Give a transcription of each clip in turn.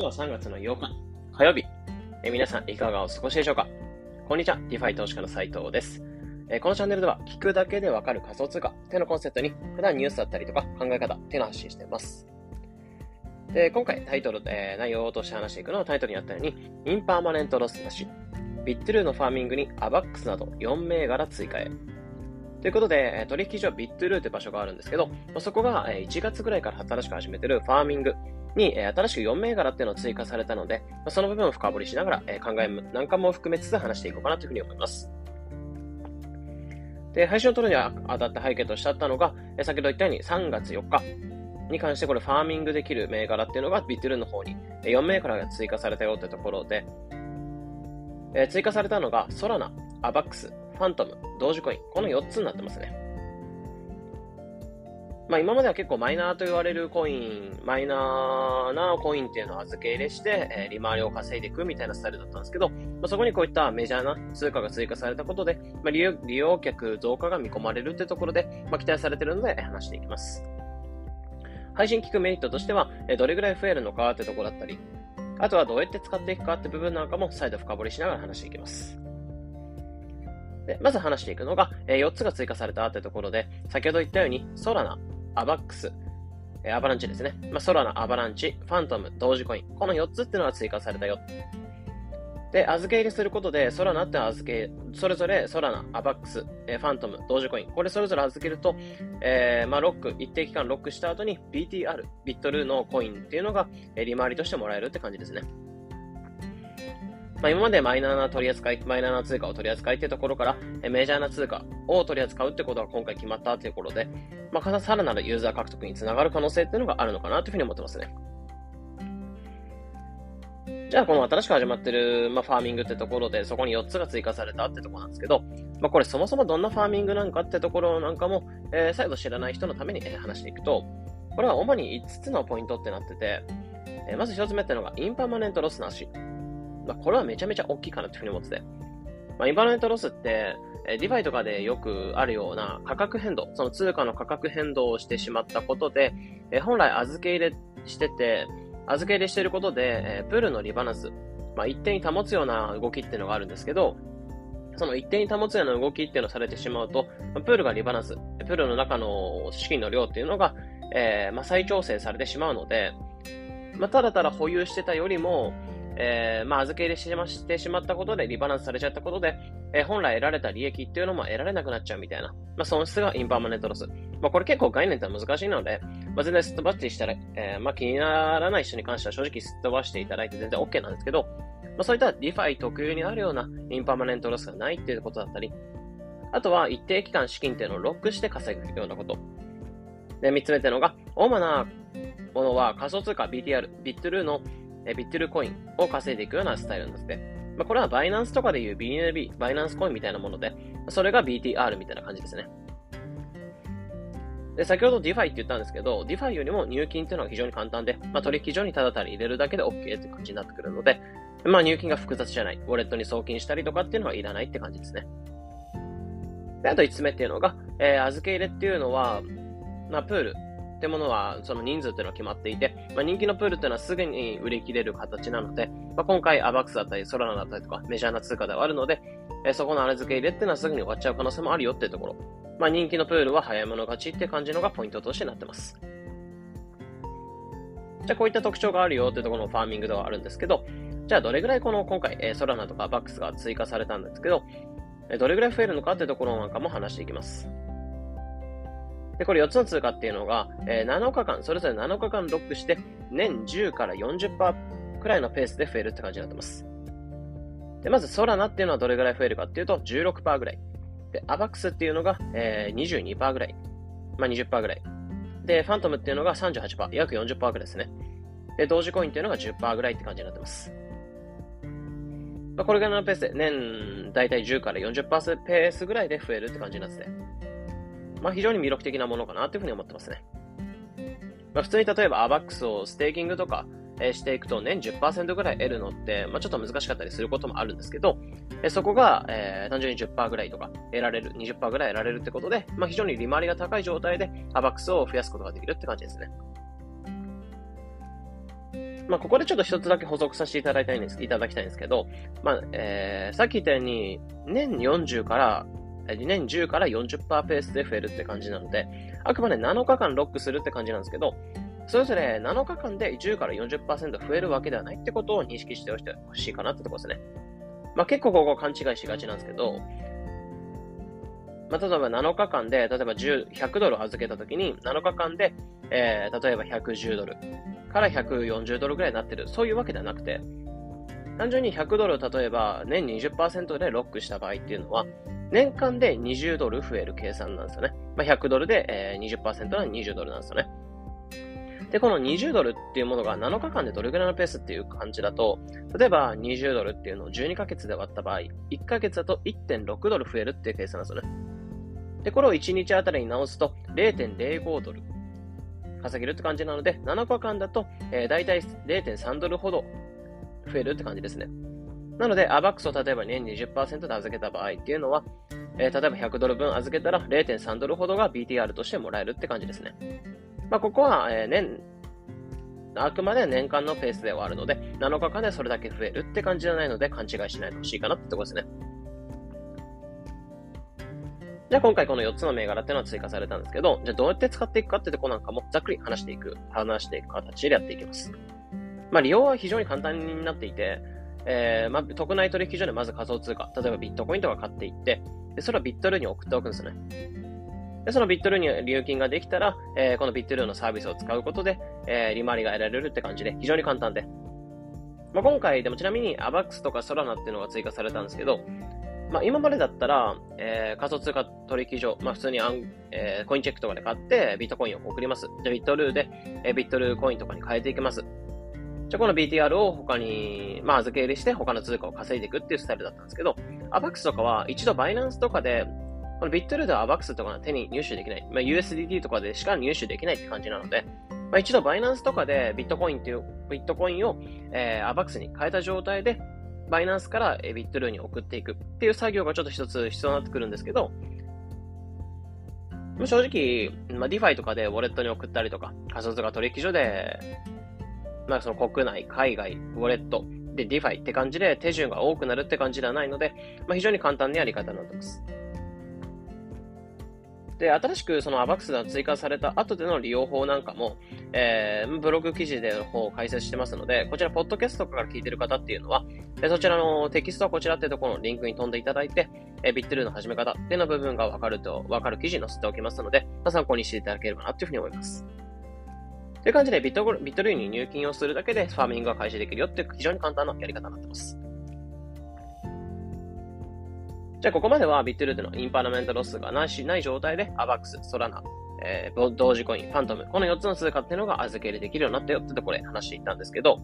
今日は3月の8日、火曜日。え皆さん、いかがお過ごしでしょうか？こんにちは、 DeFi 投資家の斉藤です。えこのチャンネルでは、聞くだけでわかる仮想通貨っていうのコンセプトに、普段ニュースだったりとか考え方っていうのを発信しています。で、今回タイトル、えー、内容として話していくのはタイトルにあったように、 impermanent loss なし、 Bitrue のファーミングに AVAX など4銘柄追加へ。ということで、取引所 Bitrue という場所があるんですけど、そこが1月ぐらいから新しく始めてるファーミングに、え新しく4銘柄っていうのを追加されたので、その部分を深掘りしながら、え考えなんかも含めつつ話していこうかなというふうに思います。で、配信を取るには当たった背景としてあったのが、え先ほど言ったように3月4日に関してこれファーミングできる銘柄っていうのがビットルーの方に4銘柄が追加されたよってところで、え追加されたのがソラナ、アバックス、ファントム、同時コイン、この4つになってますね。まあ今までは結構マイナーと言われるコイン、マイナーなコインっていうのを預け入れして、えー、利回りを稼いでいくみたいなスタイルだったんですけど、まあ、そこにこういったメジャーな通貨が追加されたことで、まあ、利用利用客増加が見込まれるってところで、まあ、期待されてるので話していきます。配信聞くメリットとしては、えー、どれぐらい増えるのかってところだったり、あとはどうやって使っていくかって部分なんかも再度深掘りしながら話していきます。でまず話していくのが、えー、4つが追加されたってところで、先ほど言ったように、ソラナ、アバックス、えアバランチですね。まあ、ソラナ、アバランチ、ファントム、同時コイン。この4つっていうのが追加されたよ。で、預け入れすることで、ソラナって預け、それぞれソラナ、アバックス、えファントム、同時コイン。これそれぞれ預けると、えー、まあ、ロック、一定期間ロックした後に BTR、ビットルーのコインっていうのが、え利回りとしてもらえるって感じですね。まあ、今までマイナーな取り扱い、マイナーな通貨を取り扱いっていうところから、メジャーな通貨を取り扱うってことが今回決まったというころで、まあ、さらなるユーザー獲得につながる可能性っていうのがあるのかなというふうに思ってますね。じゃあ、この新しく始まってる、まあ、ファーミングってところで、そこに4つが追加されたってところなんですけど、まあ、これそもそもどんなファーミングなんかってところなんかも、えー、再度知らない人のために、えー、話していくと、これは主に5つのポイントってなってて、えー、まず1つ目ってのが、 impermanent loss なし。まあ、これはめちゃめちゃ大きいかなというふうに思ってて。まあ、 impermanent loss って、え DeFi とかでよくあるような価格変動、その通貨の価格変動をしてしまったことで、え本来預け入れしてて、預け入れしてることで、えプールのリバランス、まあ、一定に保つような動きっていうのがあるんですけど、その一定に保つような動きっていうのをされてしまうと、プールがリバランス、プールの中の資金の量っていうのが、えー、まあ、再調整されてしまうので、まあ、ただただ保有してたよりも、えー、まあ、預け入れしてしてしまったことで、リバランスされちゃったことで、えー、本来得られた利益っていうのも得られなくなっちゃうみたいな、まあ、損失が impermanent loss。まあ、これ結構概念って難しいので、まあ、全然すっ飛ばしてしたら、えー、まあ、気にならない人に関しては正直すっ飛ばしていただいて全然 OK なんですけど、まあ、そういった DeFi 特有にあるような impermanent loss がないっていうことだったり、あとは一定期間資金っていうのをロックして稼ぐようなこと。で、三つ目っていうのが、主なものは仮想通貨 BTR、ビットルーのえビットルコインを稼いでいくようなスタイルになって、まあ、これはバイナンスとかでいう BNB、バイナンスコインみたいなもので、それが BTR みたいな感じですね。で、先ほど DeFi って言ったんですけど、DeFi よりも入金っていうのが非常に簡単で、まあ、取引所にただただ入れるだけで OK っていう感じになってくるので、まあ、入金が複雑じゃない。ウォレットに送金したりとかっていうのはいらないって感じですね。で、あと5つ目っていうのが、えー、預け入れっていうのは、まあ、プール、ってものは、その人数っていうのは決まっていて、まあ、人気のプールっていうのはすぐに売り切れる形なので、まあ、今回アバックスだったり、ソラナだったりとか、メジャーな通貨ではあるので、えそこの荒付け入れっていうのはすぐに終わっちゃう可能性もあるよっていうところ。まあ、人気のプールは早い者勝ちって感じのがポイントとしてなってます。じゃあこういった特徴があるよっていうところのファーミングではあるんですけど、じゃあどれぐらいこの今回、えソラナとかバックスが追加されたんですけど、どれぐらい増えるのかっていうところなんかも話していきます。で、これ4つの通貨っていうのが、えー、7日間、それぞれ7日間ロックして、年10から40%くらいのペースで増えるって感じになってます。で、まずソラナっていうのはどれぐらい増えるかっていうと、16%ぐらい。で、アバックスっていうのが、えー、22%ぐらい。まあ、20%ぐらい。で、ファントムっていうのが38%、約40%ぐらいですね。で、同時コインっていうのが10%ぐらいって感じになってます。まあ、これぐらいのペースで、年、だいたい10から40%ペースぐらいで増えるって感じになってて。まあ、非常に魅力的なものかなというふうに思ってますね。まあ、普通に例えば ABAX をステーキングとか、えしていくと年10%ぐらい得るのって、まあ、ちょっと難しかったりすることもあるんですけど、えそこが、えー、単純に10%ぐらいとか得られる、20%ぐらい得られるってことで、まあ、非常に利回りが高い状態で ABAX を増やすことができるって感じですね。まあ、ここでちょっと一つだけ補足させていただきたいんです、いただきたいんですけど、まあ、えー、さっき言ったように、年40から、2年10から40%ペースで増えるって感じなので、あくまで7日間ロックするって感じなんですけど、それぞれ7日間で10から40%増えるわけではないってことを認識しておいてほしいかなってところですね。まあ、結構ここ勘違いしがちなんですけど、まあ、例えば7日間で、例えば10 100ドル預けたときに、7日間で、えー、例えば110ドルから140ドルぐらいになってる。そういうわけではなくて、単純に100ドル例えば年20%でロックした場合っていうのは、年間で20ドル増える計算なんですよね。まあ、100ドルで、えー、20%なら20ドルなんですよね。で、この20ドルっていうものが7日間でどれぐらいのペースっていう感じだと、例えば20ドルっていうのを12ヶ月で割った場合、1ヶ月だと1.6ドル増えるっていう計算なんですよね。で、これを1日あたりに直すと0.05ドル稼げるって感じなので、7日間だと、えー、大体0.3ドルほど増えるって感じですね。なので、アバックスを例えば年20%で預けた場合っていうのは、えー、例えば100ドル分預けたら0.3ドルほどが BTR としてもらえるって感じですね。まあ、ここは、えー、年、あくまで年間のペースではあるので、7日間でそれだけ増えるって感じじゃないので、勘違いしないでほしいかなってところですね。じゃあ今回この4つの銘柄っていうのは追加されたんですけど、じゃあどうやって使っていくかってとこなんかもざっくり話していく、話していく形でやっていきます。まあ利用は非常に簡単になっていて、えー、まあ、特内取引所でまず仮想通貨、例えばビットコインとか買っていって、でそれをビットルーに送っておくんですね。で、そのビットルーに入金ができたら、えー、このビットルーのサービスを使うことで、えー、利回りが得られるって感じで、非常に簡単で。まあ、今回でもちなみに ABAX とかソラナっていうのが追加されたんですけど、まあ、今までだったら、えー、仮想通貨取引所、まあ、普通にアン、えー、コインチェックとかで買って、ビットコインを送ります。じゃビットルーで、えー、ビットルーコインとかに変えていきます。じゃこの BTR を他に、まあ、預け入れして他の通貨を稼いでいくっていうスタイルだったんですけど、アバックスとかは一度バイナンスとかで、このビットルーではアバックスとかの手に入手できない。まあ、USDT とかでしか入手できないって感じなので、まあ、一度バイナンスとかでビットコインっていう、ビットコインを、えー、アバックスに変えた状態で、バイナンスからビットルーに送っていくっていう作業がちょっと一つ必要になってくるんですけど、正直、まあ、DeFi とかでウォレットに送ったりとか、仮想通貨取引所で、まあ、その国内、海外、ウォレット、で DeFi って感じで手順が多くなるって感じではないので、まあ、非常に簡単なやり方になってます。で、新しくその ABAX が追加された後での利用法なんかも、えー、ブログ記事での方を解説してますので、こちら、ポッドキャストから聞いてる方っていうのは、そちらのテキストはこちらってところのリンクに飛んでいただいて、えビットルーの始め方っていうの部分がわかると、わかる記事に載せておきますので、まあ、参考にしていただければなというふうに思います。という感じでビットビットルーに入金をするだけでファーミングが開始できるよっていう非常に簡単なやり方になってます。じゃあ、ここまではビットルーとのインパーマネントロスがないしない状態で、アバックス、ソラナ、えー、ドージコイン、ファントム、この4つの通貨っていうのが預け入れできるようになったよってところで話していったんですけど、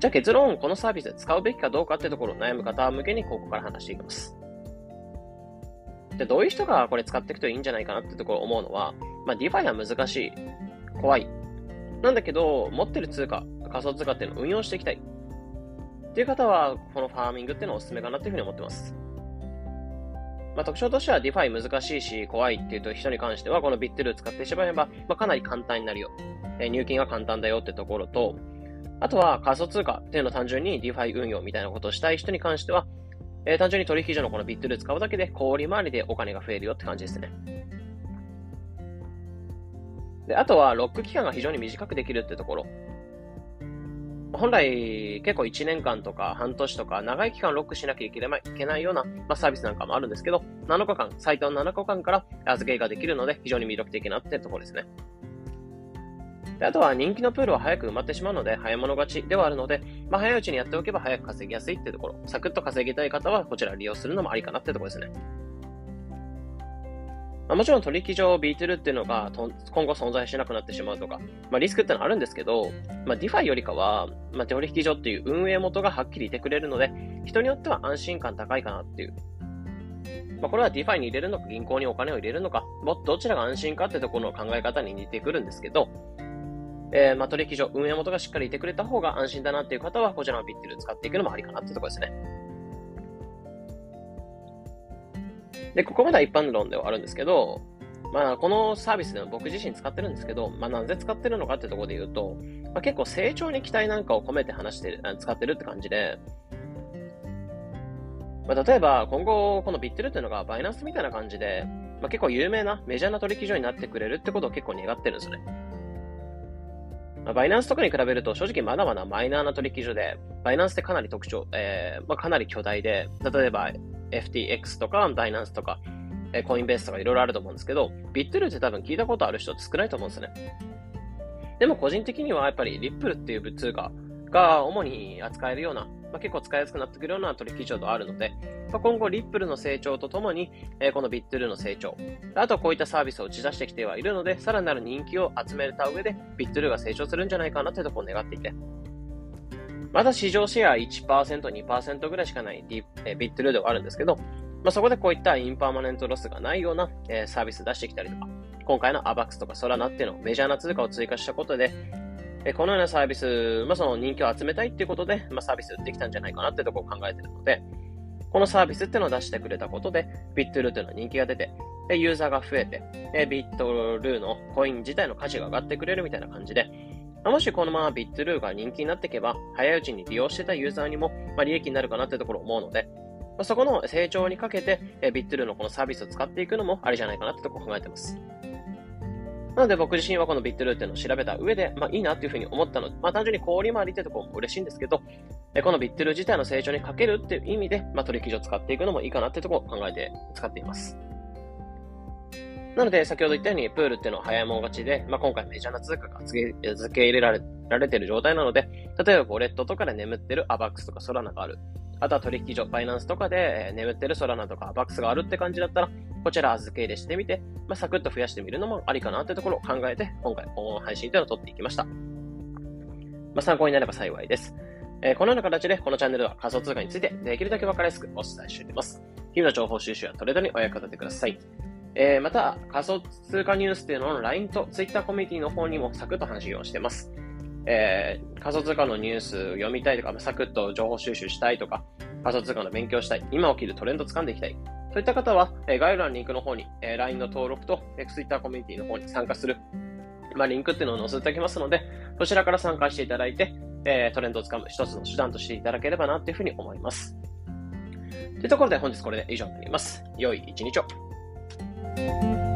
じゃあ結論、このサービス使うべきかどうかってところを悩む方向けにここから話していきます。で、どういう人がこれ使っていくといいんじゃないかなってところを思うのは、まあ、ディファイは難しい、怖い。なんだけど、持ってる通貨、仮想通貨っていうのを運用していきたい。っていう方は、このファーミングっていうのはおすすめかなっていうふうに思ってます。まあ、特徴としては DeFi 難しいし怖いっていう人に関しては、このビットルー使ってしまえば、まあ、かなり簡単になるよ。えー、入金が簡単だよってところと、あとは仮想通貨っていうのを単純に DeFi 運用みたいなことをしたい人に関しては、えー、単純に取引所のこのビットル使うだけで小売回りでお金が増えるよって感じですね。で、あとはロック期間が非常に短くできるってところ。本来結構1年間とか半年とか長い期間ロックしなきゃいけないような、まあ、サービスなんかもあるんですけど、7日間、最短7日間から預けができるので非常に魅力的なってところですね。であとは人気のプールは早く埋まってしまうので、早物勝ちではあるので、まあ、早いうちにやっておけば早く稼ぎやすいってところ、サクッと稼ぎたい方はこちら利用するのもありかなってところですね。まあ、もちろん取引所を B2 っていうのが今後存在しなくなってしまうとか、まあ、リスクってのはあるんですけど、まあ、DeFi よりかは、まあ、取引所っていう運営元がはっきりいてくれるので、人によっては安心感高いかなっていう。まあ、これは DeFi に入れるのか、銀行にお金を入れるのか、どちらが安心かってところの考え方に似てくるんですけど、えー、まあ、取引所、運営元がしっかりいてくれた方が安心だなっていう方は、こちらのビッテル使っていくのもありかなってところですね。で、ここまでは一般論ではあるんですけど、まあ、このサービスでも僕自身使ってるんですけど、まあ、なぜ使ってるのかってところで言うと、まあ、結構成長に期待なんかを込めて話してる、使ってるって感じで、まあ、例えば今後このビットルっていうのがバイナンスみたいな感じで、まあ、結構有名なメジャーな取引所になってくれるってことを結構願ってるんですよね。まあ、バイナンスとかに比べると正直まだまだマイナーな取引所で、バイナンスってかなり特徴、えー、まあ、かなり巨大で、例えば FTX とかバイナンスとか、えコインベースとかいろいろあると思うんですけど、ビットルって多分聞いたことある人少ないと思うんですね。でも個人的にはやっぱりリップルっていう通貨が主に扱えるような、まあ、結構使いやすくなってくるような取引所とあるので、まあ、今後リップルの成長とともに、えー、このビットルーの成長、あとこういったサービスを打ち出してきてはいるので、さらなる人気を集めた上でビットルーが成長するんじゃないかなというところを願っていて、まだ市場シェア1%、2%ぐらいしかないビットルーではあるんですけど、まあ、そこでこういったインパーマネントロスがないような、え、サービス出してきたりとか、今回の ABAX とか Solana っていうのをメジャーな通貨を追加したことで、え、このようなサービス、まあ、その人気を集めたいっていうことで、まあ、サービスできたんじゃないかなってとこを考えてるので、このサービスっていうのを出してくれたことで、ビットルーっていうのは人気が出て、ユーザーが増えて、ビットルーのコイン自体の価値が上がってくれるみたいな感じで、もしこのままビットルーが人気になっていけば、早いうちに利用してたユーザーにも、ま利益になるかなってところ思うので、まそこの成長にかけて、えビットルーのこのサービスを使っていくのもありじゃないかなってとこ考えてます。なので僕自身はこのビットルーっていうのを調べた上で、まあいいなっていうふうに思ったので、まあ単純に氷回りってとこも嬉しいんですけど、このビットルー自体の成長にかけるっていう意味で、まあ取引所を使っていくのもいいかなってとこを考えて使っています。なので、先ほど言ったように、プールっていうのは早いもん勝ちで、まあ、今回メジャーな通貨が付け付け入れられられてる状態なので、例えばこうレッドとかで眠ってるアバックスとかソラナがある。あとは取引所、バイナンスとかで眠ってるソラナとかアバックスがあるって感じだったら、こちら預け入れしてみて、まあ、サクッと増やしてみるのもありかなってところを考えて、今回、この配信というのを撮っていきました。まあ、参考になれば幸いです。えー、このような形で、このチャンネルでは仮想通貨についてできるだけ分かりやすくお伝えしています。日々の情報収集やトレードにお役立てください。えー、また、仮想通貨ニュースっていうのの LINE と Twitter コミュニティの方にもサクッと話をしてます。えー、仮想通貨のニュース読みたいとか、サクッと情報収集したいとか、仮想通貨の勉強したい、今起きるトレンド掴んでいきたい。そういった方は、えー、概要欄のリンクの方に、えー、LINE の登録と、えー、Twitter コミュニティの方に参加する、まあ、リンクっていうのを載せておきますので、そちらから参加していただいて、えー、トレンドをつかむ一つの手段としていただければなというふうに思います。というところで本日これで以上になります。良い一日を。Música